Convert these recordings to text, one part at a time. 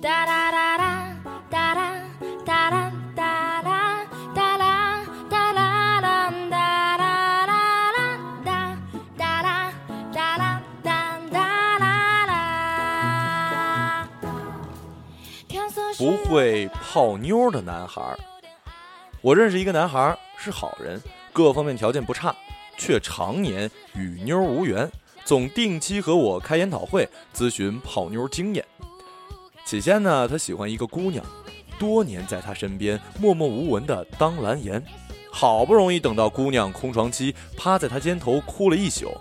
哒啦啦啦，哒啦哒啦哒啦哒啦哒啦啦哒啦啦啦哒哒啦哒啦哒哒啦啦。不会泡妞的男孩，我认识一个男孩是好人，各方面条件不差，却常年与妞无缘，总定期和我开研讨会，咨询泡妞经验。起先呢，他喜欢一个姑娘，多年在他身边默默无闻的当蓝颜，好不容易等到姑娘空床期，趴在他肩头哭了一宿，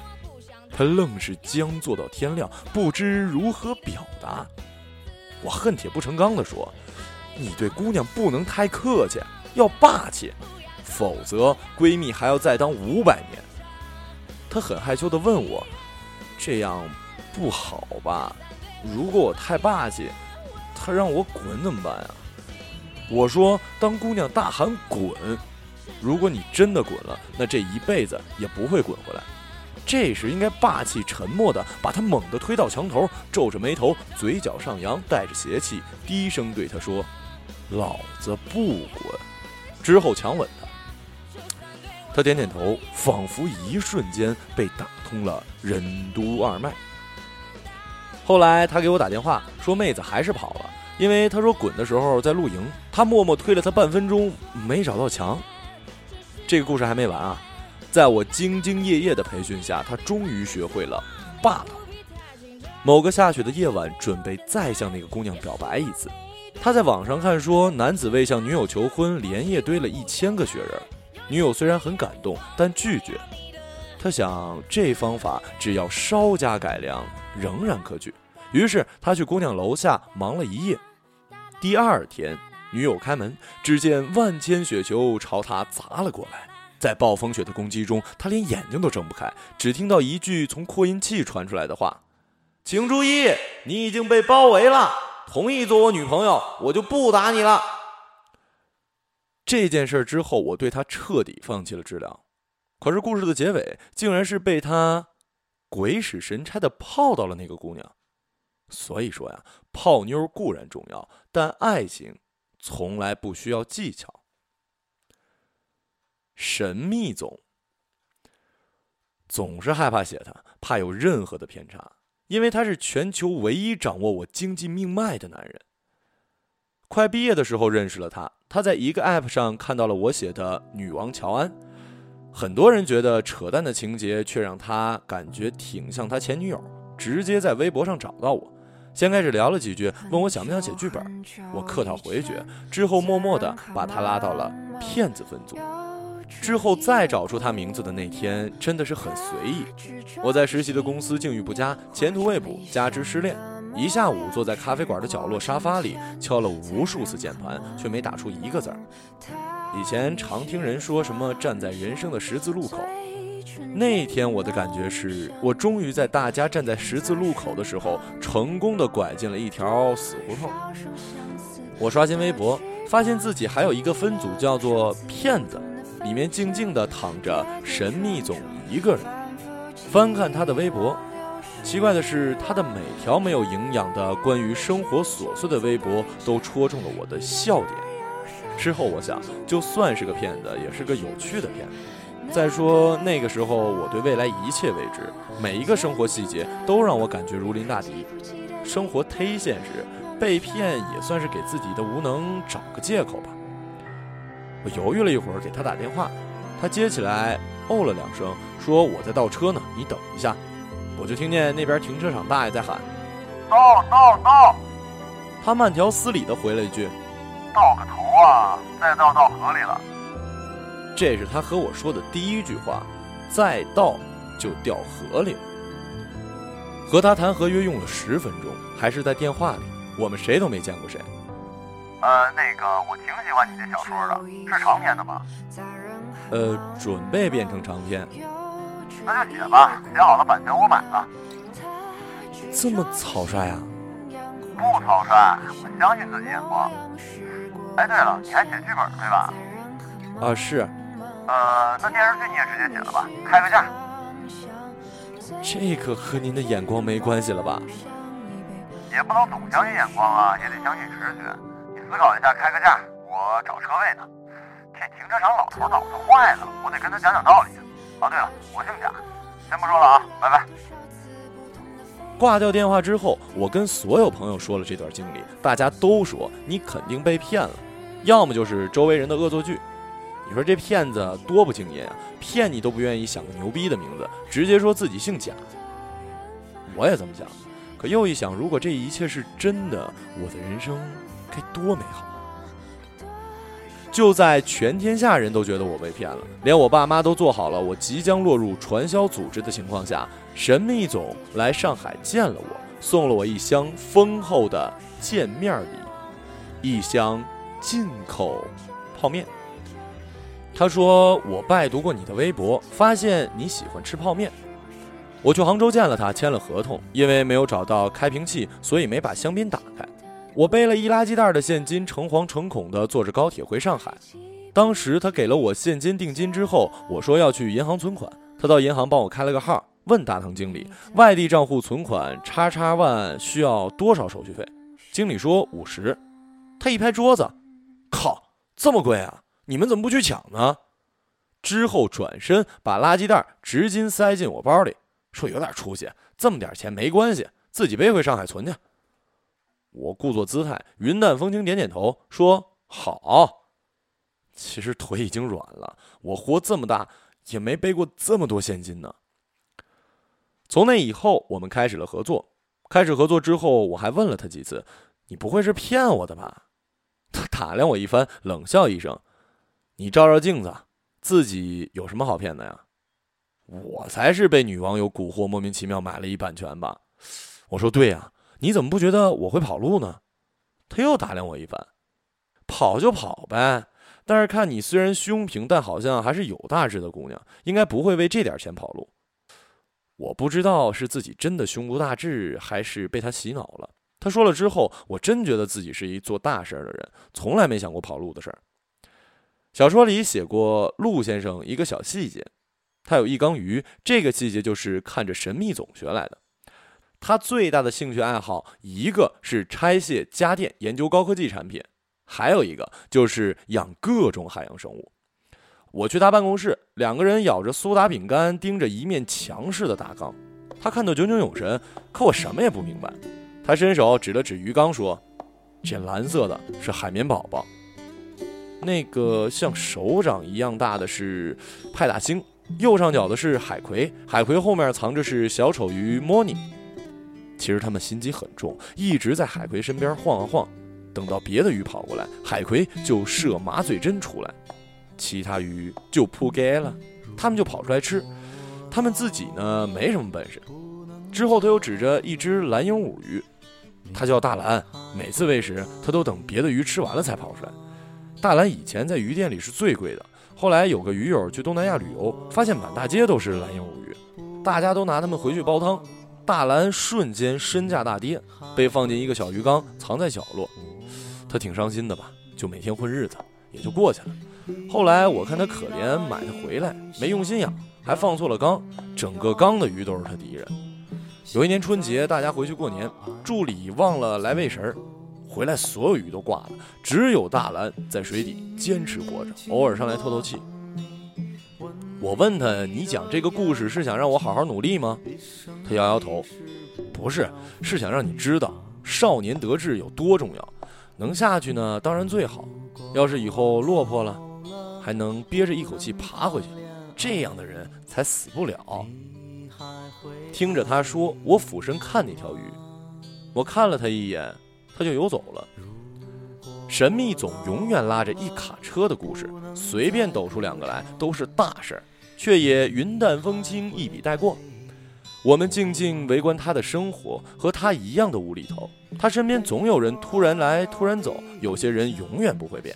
他愣是僵坐到天亮，不知如何表达。我恨铁不成钢地说：“你对姑娘不能太客气，要霸气，否则闺蜜还要再当五百年。”他很害羞地问我：“这样不好吧？如果我太霸气？”他让我滚怎么办呀？我说，当姑娘大喊滚，如果你真的滚了，那这一辈子也不会滚回来。这时应该霸气沉默的把她猛地推到墙头，皱着眉头，嘴角上扬，带着邪气，低声对她说：“老子不滚。”之后强吻她。她点点头，仿佛一瞬间被打通了任督二脉。后来他给我打电话说，妹子还是跑了，因为他说滚的时候在露营，他默默推了他半分钟，没找到墙。这个故事还没完啊，在我兢兢业业的培训下，他终于学会了霸道。某个下雪的夜晚，准备再向那个姑娘表白一次，他在网上看说，男子为向女友求婚，连夜堆了一千个雪人，女友虽然很感动，但拒绝。他想，这方法只要稍加改良，仍然可取。于是他去姑娘楼下忙了一夜。第二天，女友开门，只见万千雪球朝他砸了过来。在暴风雪的攻击中，他连眼睛都睁不开，只听到一句从扩音器传出来的话：“请注意，你已经被包围了。同意做我女朋友，我就不打你了。”这件事之后，我对他彻底放弃了治疗。可是故事的结尾竟然是被他鬼使神差的泡到了那个姑娘，所以说呀，泡妞固然重要，但爱情从来不需要技巧。神秘总总是害怕写他，怕有任何的偏差，因为他是全球唯一掌握我经济命脉的男人。快毕业的时候认识了他，他在一个 app 上看到了我写的《女王乔安》。很多人觉得扯淡的情节，却让他感觉挺像他前女友。直接在微博上找到我，先开始聊了几句，问我想不想写剧本。我客套回绝，之后默默地把他拉到了骗子分组。之后再找出他名字的那天，真的是很随意。我在实习的公司境遇不佳，前途未卜，加之失恋，一下午坐在咖啡馆的角落沙发里，敲了无数次键盘，却没打出一个字儿。以前常听人说什么站在人生的十字路口，那天我的感觉是我终于在大家站在十字路口的时候，成功的拐进了一条死胡同。我刷新微博，发现自己还有一个分组叫做“骗子”，里面静静的躺着神秘总一个人。翻看他的微博，奇怪的是，他的每条没有营养的关于生活琐碎的微博，都戳中了我的笑点。之后我想，就算是个骗子，也是个有趣的骗子。再说那个时候，我对未来一切未知，每一个生活细节都让我感觉如临大敌。生活忒现实，被骗也算是给自己的无能找个借口吧。我犹豫了一会儿，给他打电话，他接起来，哦了两声，说我在倒车呢，你等一下。我就听见那边停车场大爷在喊：“到到到！”他慢条斯理的回了一句。倒个头啊！再倒到河里了。这是他和我说的第一句话，再倒就掉河里了。和他谈合约用了十分钟，还是在电话里，我们谁都没见过谁。呃，那个我挺喜欢你这小说的，是长篇的吗？呃，准备变成长篇。那就写吧，写好了版权我买了。这么草率啊？不草率，我相信自己眼光。哎，对了，你还写剧本对吧？啊，是。呃，那电视剧你也直接写了吧，开个价。这可和您的眼光没关系了吧？也也不能总相信眼光啊，也得相信直觉。你思考一下，开个价，我找车位呢。这停车场老头脑子坏了，我得跟他讲讲道理。哦，对了，我姓贾，先不说了啊，拜拜。挂掉电话之后，我跟所有朋友说了这段经历，大家都说你肯定被骗了，要么就是周围人的恶作剧。你说这骗子多不敬业啊，骗你都不愿意想个牛逼的名字，直接说自己姓贾。我也这么想，可又一想，如果这一切是真的，我的人生该多美好。就在全天下人都觉得我被骗了，连我爸妈都做好了我即将落入传销组织的情况下，神秘总来上海见了我，送了我一箱丰厚的见面礼，一箱进口泡面。他说我拜读过你的微博，发现你喜欢吃泡面。我去杭州见了他，签了合同，因为没有找到开瓶器，所以没把香槟打开。我背了一垃圾袋的现金，诚惶诚恐地坐着高铁回上海。当时他给了我现金定金之后，我说要去银行存款，他到银行帮我开了个号，问大堂经理外地账户存款叉叉万需要多少手续费？经理说五十。他一拍桌子，靠，这么贵啊！你们怎么不去抢呢？之后转身把垃圾袋直接塞进我包里，说有点出息，这么点钱没关系，自己背回上海存去。我故作姿态，云淡风轻，点点头，说：“好。”其实腿已经软了，我活这么大也没背过这么多现金呢。从那以后，我们开始了合作。开始合作之后，我还问了他几次：“你不会是骗我的吧？”打量我一番，冷笑一声：“你照照镜子，自己有什么好骗的呀？我才是被女网友蛊惑，莫名其妙买了一版权吧？”我说：“对呀。”你怎么不觉得我会跑路呢？他又打量我一番，跑就跑呗。但是看你虽然胸平，但好像还是有大志的姑娘，应该不会为这点钱跑路。我不知道是自己真的胸无大志，还是被他洗脑了。他说了之后，我真觉得自己是一做大事儿的人，从来没想过跑路的事儿。小说里写过陆先生一个小细节，他有一缸鱼，这个细节就是看着神秘总学来的。他最大的兴趣爱好，一个是拆卸家电、研究高科技产品，还有一个就是养各种海洋生物。我去他办公室，两个人咬着苏打饼干，盯着一面墙似的大缸。他看得炯炯有神，可我什么也不明白。他伸手指了指鱼缸，说：“这蓝色的是海绵宝宝，那个像手掌一样大的是派大星，右上角的是海葵，海葵后面藏着是小丑鱼莫妮。”其实他们心机很重，一直在海葵身边晃啊晃，等到别的鱼跑过来，海葵就射麻醉针出来，其他鱼就扑街了，他们就跑出来吃，他们自己呢没什么本事。之后他又指着一只蓝鹦鹉鱼，他叫大蓝，每次喂食他都等别的鱼吃完了才跑出来。大蓝以前在鱼店里是最贵的，后来有个鱼友去东南亚旅游，发现满大街都是蓝鹦鹉鱼，大家都拿它们回去煲汤。大蓝瞬间身价大跌，被放进一个小鱼缸，藏在角落。他挺伤心的吧？就每天混日子，也就过去了。后来我看他可怜，买他回来没用心养，还放错了缸，整个缸的鱼都是他敌人。有一年春节，大家回去过年，助理忘了来喂食儿，回来所有鱼都挂了，只有大蓝在水底坚持活着，偶尔上来透透气。我问他：“你讲这个故事是想让我好好努力吗？”他摇摇头：“不是，是想让你知道少年得志有多重要。能下去呢，当然最好。要是以后落魄了，还能憋着一口气爬回去，这样的人才死不了。”听着他说，我俯身看那条鱼，我看了他一眼，他就游走了。神秘总永远拉着一卡车的故事，随便抖出两个来都是大事儿。却也云淡风轻，一笔带过。我们静静围观他的生活，和他一样的无厘头。他身边总有人突然来，突然走，有些人永远不会变。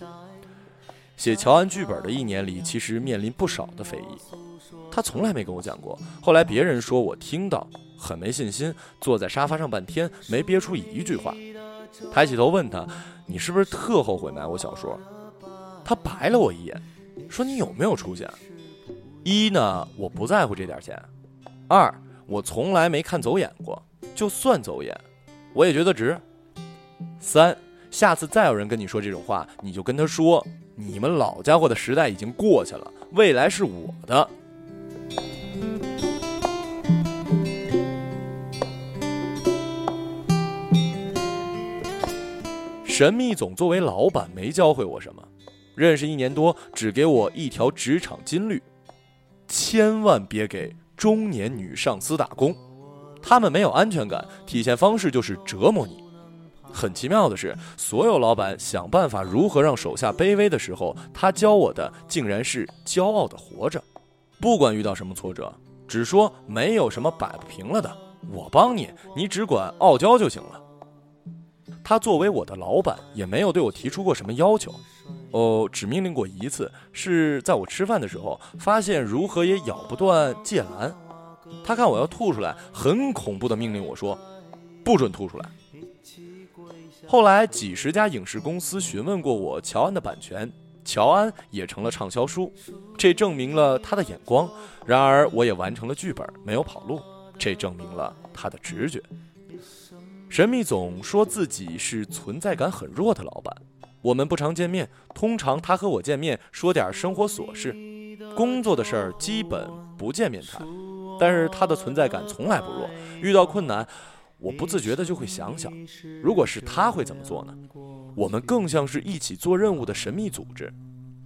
写乔安剧本的一年里，其实面临不少的非议。他从来没跟我讲过。后来别人说我听到，很没信心，坐在沙发上半天没憋出一句话。抬起头问他：“你是不是特后悔买我小说？”他白了我一眼，说：“你有没有出息？”一呢，我不在乎这点钱；二，我从来没看走眼过。就算走眼，我也觉得值。三，下次再有人跟你说这种话，你就跟他说：你们老家伙的时代已经过去了，未来是我的。神秘总作为老板没教会我什么，认识一年多，只给我一条职场金律：千万别给中年女上司打工，他们没有安全感，体现方式就是折磨你。很奇妙的是，所有老板想办法如何让手下卑微的时候，他教我的竟然是骄傲的活着。不管遇到什么挫折，只说没有什么摆不平了的，我帮你，你只管傲娇就行了。他作为我的老板，也没有对我提出过什么要求，哦，只命令过一次，是在我吃饭的时候，发现如何也咬不断芥兰。他看我要吐出来，很恐怖的命令我说：“不准吐出来。”后来几十家影视公司询问过我乔安的版权，乔安也成了畅销书，这证明了他的眼光。然而我也完成了剧本，没有跑路，这证明了他的直觉。神秘总说自己是存在感很弱的老板，我们不常见面，通常他和我见面说点生活琐事，工作的事儿基本不见面谈。但是他的存在感从来不弱，遇到困难，我不自觉的就会想想，如果是他会怎么做呢？我们更像是一起做任务的神秘组织。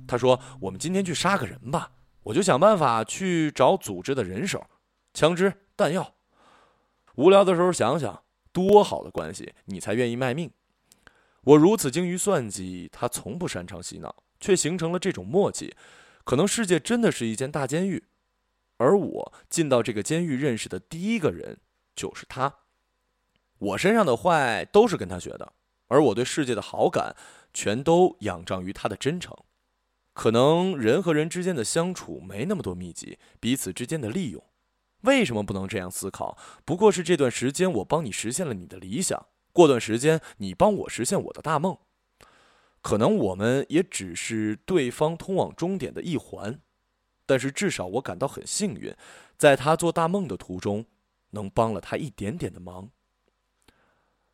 他说：“我们今天去杀个人吧。”我就想办法去找组织的人手、枪支、弹药。无聊的时候想想。多好的关系，你才愿意卖命？我如此精于算计，他从不擅长洗脑，却形成了这种默契。可能世界真的是一间大监狱，而我进到这个监狱认识的第一个人就是他。我身上的坏都是跟他学的，而我对世界的好感全都仰仗于他的真诚。可能人和人之间的相处没那么多秘籍，彼此之间的利用。为什么不能这样思考？不过是这段时间我帮你实现了你的理想，过段时间你帮我实现我的大梦。可能我们也只是对方通往终点的一环，但是至少我感到很幸运，在他做大梦的途中，能帮了他一点点的忙。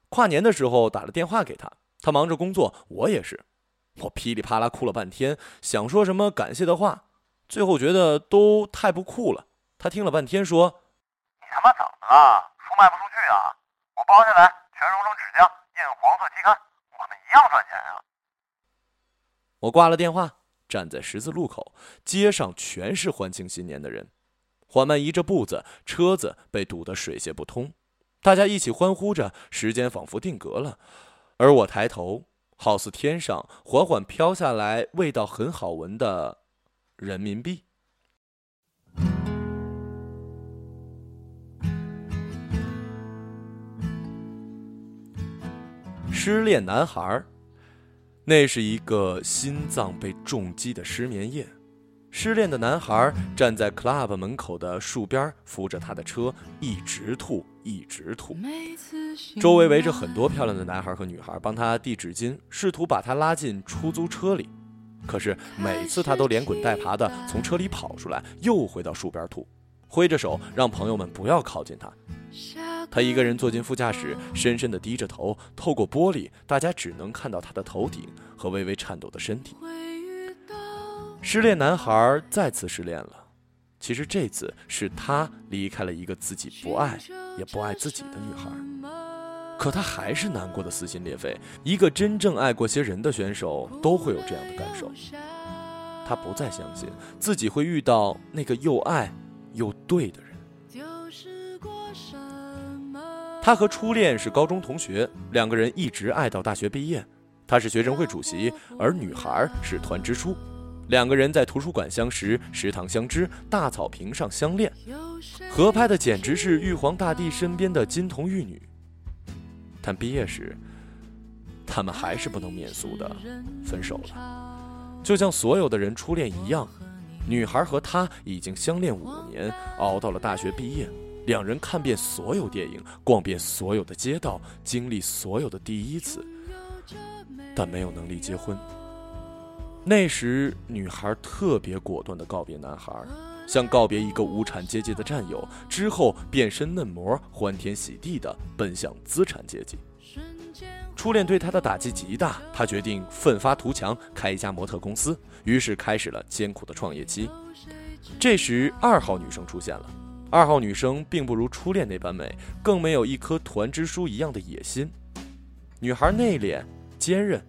跨年的时候打了电话给他，他忙着工作，我也是，我噼里啪啦哭了半天，想说什么感谢的话，最后觉得都太不酷了。他听了半天，说：“你他妈怎么了？书卖不出去啊？我包下来，全揉成纸浆，印黄色期刊，我们一样赚钱啊！”我挂了电话，站在十字路口，街上全是欢庆新年的人，缓慢移着步子，车子被堵得水泄不通，大家一起欢呼着，时间仿佛定格了。而我抬头，好似天上缓缓飘下来味道很好闻的人民币。失恋男孩那是一个心脏被重击的失眠夜。失恋的男孩站在 club 门口的树边，扶着他的车，一直吐，一直吐。周围围着很多漂亮的男孩和女孩，帮他递纸巾，试图把他拉进出租车里。可是每次他都连滚带爬的从车里跑出来，又回到树边吐，挥着手让朋友们不要靠近他。他一个人坐进副驾驶，深深地低着头。透过玻璃，大家只能看到他的头顶和微微颤抖的身体。失恋男孩再次失恋了。其实这次是他离开了一个自己不爱也不爱自己的女孩，可他还是难过的撕心裂肺。一个真正爱过些人的选手都会有这样的感受。他不再相信自己会遇到那个又爱又对的人。他和初恋是高中同学，两个人一直爱到大学毕业。他是学生会主席，而女孩是团支书。两个人在图书馆相识，食堂相知，大草坪上相恋，合拍的简直是玉皇大帝身边的金童玉女。但毕业时，他们还是不能免俗的分手了，就像所有的人初恋一样。女孩和他已经相恋五年，熬到了大学毕业。两人看遍所有电影，逛遍所有的街道，经历所有的第一次，但没有能力结婚。那时，女孩特别果断地告别男孩，像告别一个无产阶级的战友，之后变身嫩模，欢天喜地地奔向资产阶级。初恋对她的打击极大，她决定奋发图强，开一家模特公司，于是开始了艰苦的创业期。这时，二号女生出现了。二号女生并不如初恋那般美，更没有一颗团支书一样的野心。女孩内敛、坚韧，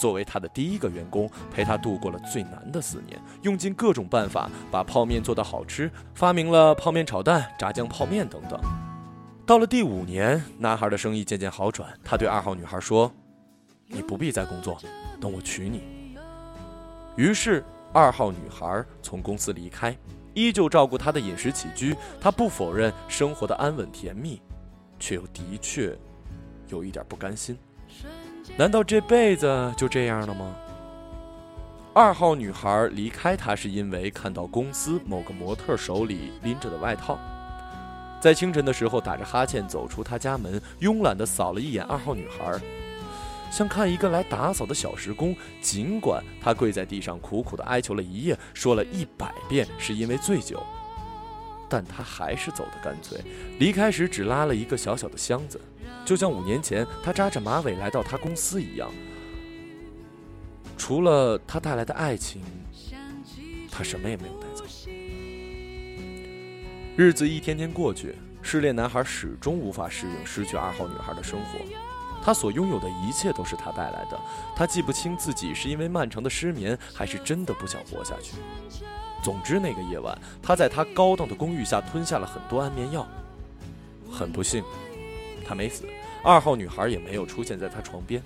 作为他的第一个员工，陪他度过了最难的四年，用尽各种办法把泡面做得好吃，发明了泡面炒蛋、炸酱泡面等等。到了第五年，男孩的生意渐渐好转。他对二号女孩说：“你不必再工作，等我娶你。”于是，二号女孩从公司离开，依旧照顾他的饮食起居。他不否认生活的安稳甜蜜，却又的确有一点不甘心。难道这辈子就这样了吗？二号女孩离开他是因为看到公司某个模特手里拎着的外套。在清晨的时候，打着哈欠走出他家门，慵懒地扫了一眼二号女孩，像看一个来打扫的小时工。尽管他跪在地上苦苦地哀求了一夜，说了一百遍是因为醉酒，但他还是走得干脆。离开时只拉了一个小小的箱子，就像五年前他扎着马尾来到他公司一样。除了他带来的爱情，他什么也没有带走。日子一天天过去，失恋男孩始终无法适应失去二号女孩的生活。他所拥有的一切都是她带来的。他记不清自己是因为漫长的失眠，还是真的不想活下去。总之，那个夜晚，他在他高档的公寓下吞下了很多安眠药。很不幸，他没死。二号女孩也没有出现在他床边。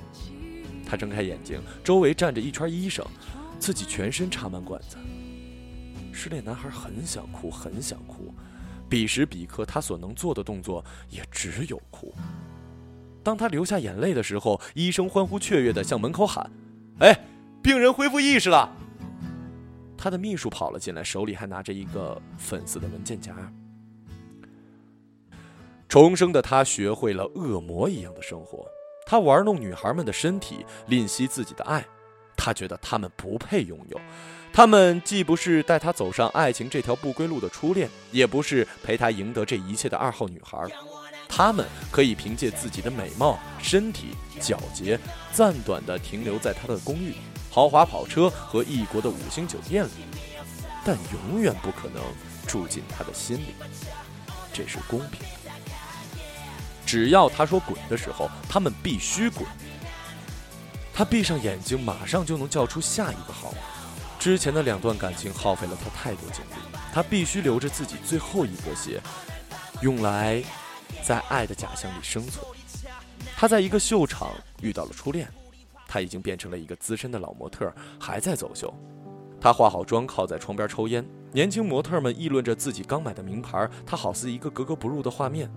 他睁开眼睛，周围站着一圈医生，自己全身插满管子。失恋男孩很想哭，很想哭。彼时彼刻，他所能做的动作也只有哭。当他流下眼泪的时候，医生欢呼雀跃地向门口喊：“哎，病人恢复意识了！”他的秘书跑了进来，手里还拿着一个粉色的文件夹。重生的他学会了恶魔一样的生活，他玩弄女孩们的身体，吝惜自己的爱。他觉得他们不配拥有。他们既不是带他走上爱情这条不归路的初恋，也不是陪他赢得这一切的二号女孩。他们可以凭借自己的美貌、身体、皎洁，暂短地停留在他的公寓、豪华跑车和异国的五星酒店里，但永远不可能住进他的心里。这是公平的。只要他说滚的时候，他们必须滚。他闭上眼睛，马上就能叫出下一个号码。之前的两段感情耗费了他太多精力，他必须留着自己最后一格血，用来在爱的假象里生存。他在一个秀场遇到了初恋，他已经变成了一个资深的老模特，还在走秀。他化好妆，靠在窗边抽烟。年轻模特们议论着自己刚买的名牌，他好似一个格格不入的画面。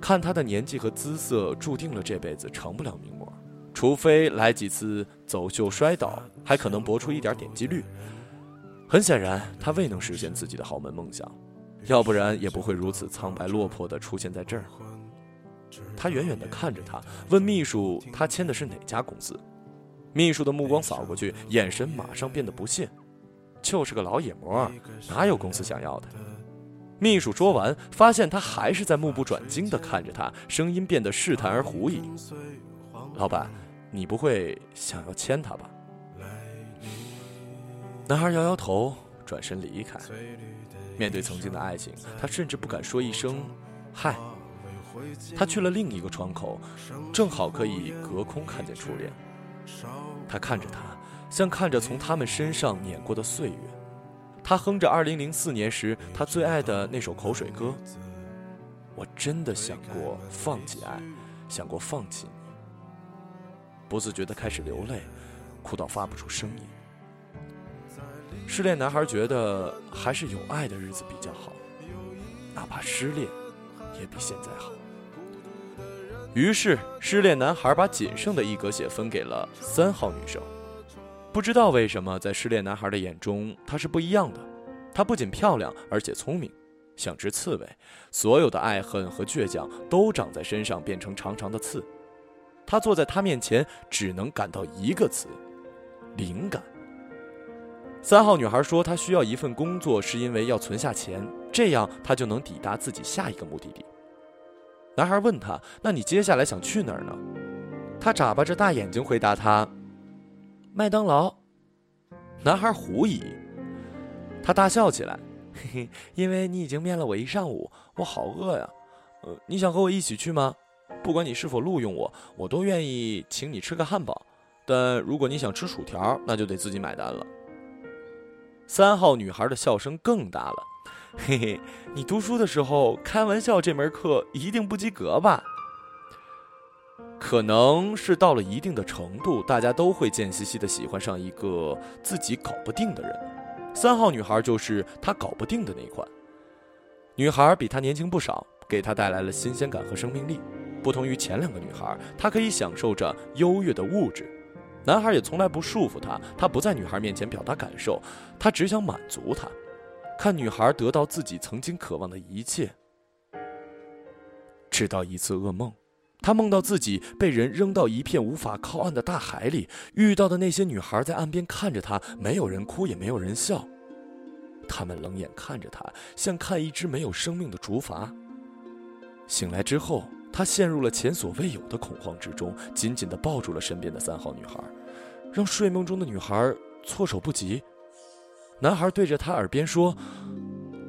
看他的年纪和姿色，注定了这辈子成不了名模。除非来几次走秀摔倒，还可能博出一点点击率。很显然，他未能实现自己的豪门梦想，要不然也不会如此苍白落魄地出现在这儿。他远远地看着他，问秘书：“他签的是哪家公司？”秘书的目光扫过去，眼神马上变得不屑：“就是个老野模，哪有公司想要的？”秘书说完，发现他还是在目不转睛地看着他，声音变得试探而狐疑：“老板。”你不会想要牵他吧？男孩摇摇头，转身离开。面对曾经的爱情，他甚至不敢说一声“嗨”。他去了另一个窗口，正好可以隔空看见初恋。他看着他，像看着从他们身上碾过的岁月。他哼着2004年时他最爱的那首口水歌。我真的想过放弃爱，想过放弃你。不自觉地开始流泪，哭到发不出声音。失恋男孩觉得还是有爱的日子比较好，哪怕失恋，也比现在好。于是，失恋男孩把仅剩的一格血分给了三号女生。不知道为什么，在失恋男孩的眼中，她是不一样的。她不仅漂亮，而且聪明，像只刺猬。所有的爱恨和倔强都长在身上，变成长长的刺。他坐在他面前，只能感到一个词：灵感。三号女孩说，她需要一份工作，是因为要存下钱，这样她就能抵达自己下一个目的地。男孩问她：“那你接下来想去哪儿呢？”她眨巴着大眼睛回答他：“麦当劳。”男孩狐疑，他大笑起来：“嘿嘿，因为你已经面了我一上午，我好饿呀。呃，你想和我一起去吗？不管你是否录用我，我都愿意请你吃个汉堡。但如果你想吃薯条，那就得自己买单了。”三号女孩的笑声更大了，嘿嘿，你读书的时候开玩笑这门课一定不及格吧？可能是到了一定的程度，大家都会贱兮兮的喜欢上一个自己搞不定的人。三号女孩就是他搞不定的那一款。女孩比他年轻不少，给他带来了新鲜感和生命力。不同于前两个女孩，她可以享受着优越的物质。男孩也从来不束缚她，他不在女孩面前表达感受，他只想满足她，看女孩得到自己曾经渴望的一切。直到一次噩梦，他梦到自己被人扔到一片无法靠岸的大海里，遇到的那些女孩在岸边看着他，没有人哭，也没有人笑，他们冷眼看着他，像看一只没有生命的竹筏。醒来之后。他陷入了前所未有的恐慌之中，紧紧地抱住了身边的三号女孩，让睡梦中的女孩措手不及。男孩对着他耳边说：“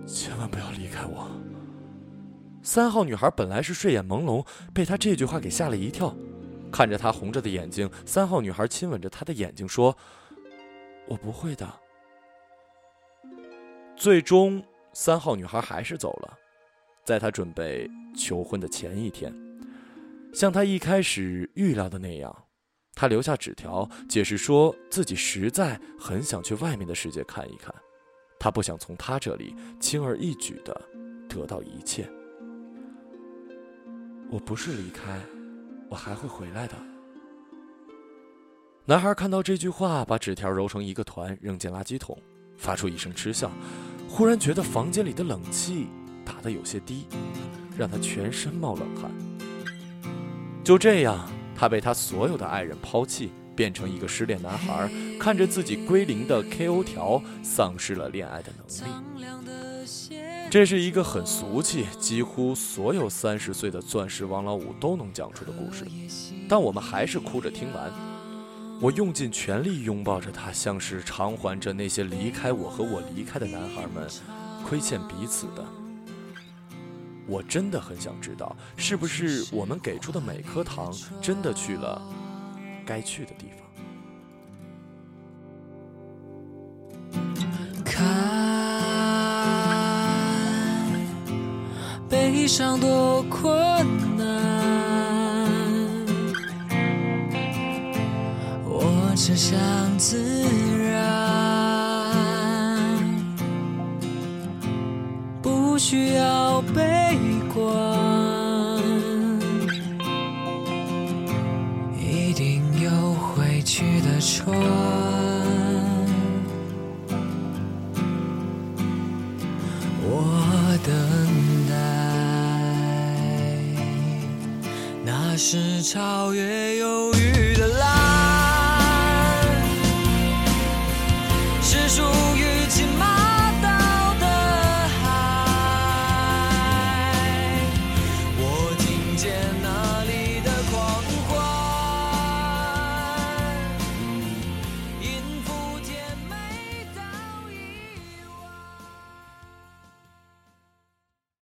千万不要离开我。”三号女孩本来是睡眼朦胧，被他这句话给吓了一跳，看着他红着的眼睛，三号女孩亲吻着他的眼睛说：“我不会的。”最终，三号女孩还是走了。在他准备求婚的前一天，像他一开始预料的那样，他留下纸条，解释说自己实在很想去外面的世界看一看，他不想从他这里轻而易举的得到一切。我不是离开，我还会回来的。男孩看到这句话，把纸条揉成一个团，扔进垃圾桶，发出一声嗤笑，忽然觉得房间里的冷气。打得有些低，让他全身冒冷汗。就这样，他被他所有的爱人抛弃，变成一个失恋男孩，看着自己归零的 KO 条，丧失了恋爱的能力。这是一个很俗气，几乎所有三十岁的钻石王老五都能讲出的故事，但我们还是哭着听完。我用尽全力拥抱着他，像是偿还着那些离开我和我离开的男孩们亏欠彼此的。我真的很想知道，是不是我们给出的每颗糖真的去了该去的地方？上多困难，我只想自然，不需要悲观。一定有回去的船，我的是超越犹豫。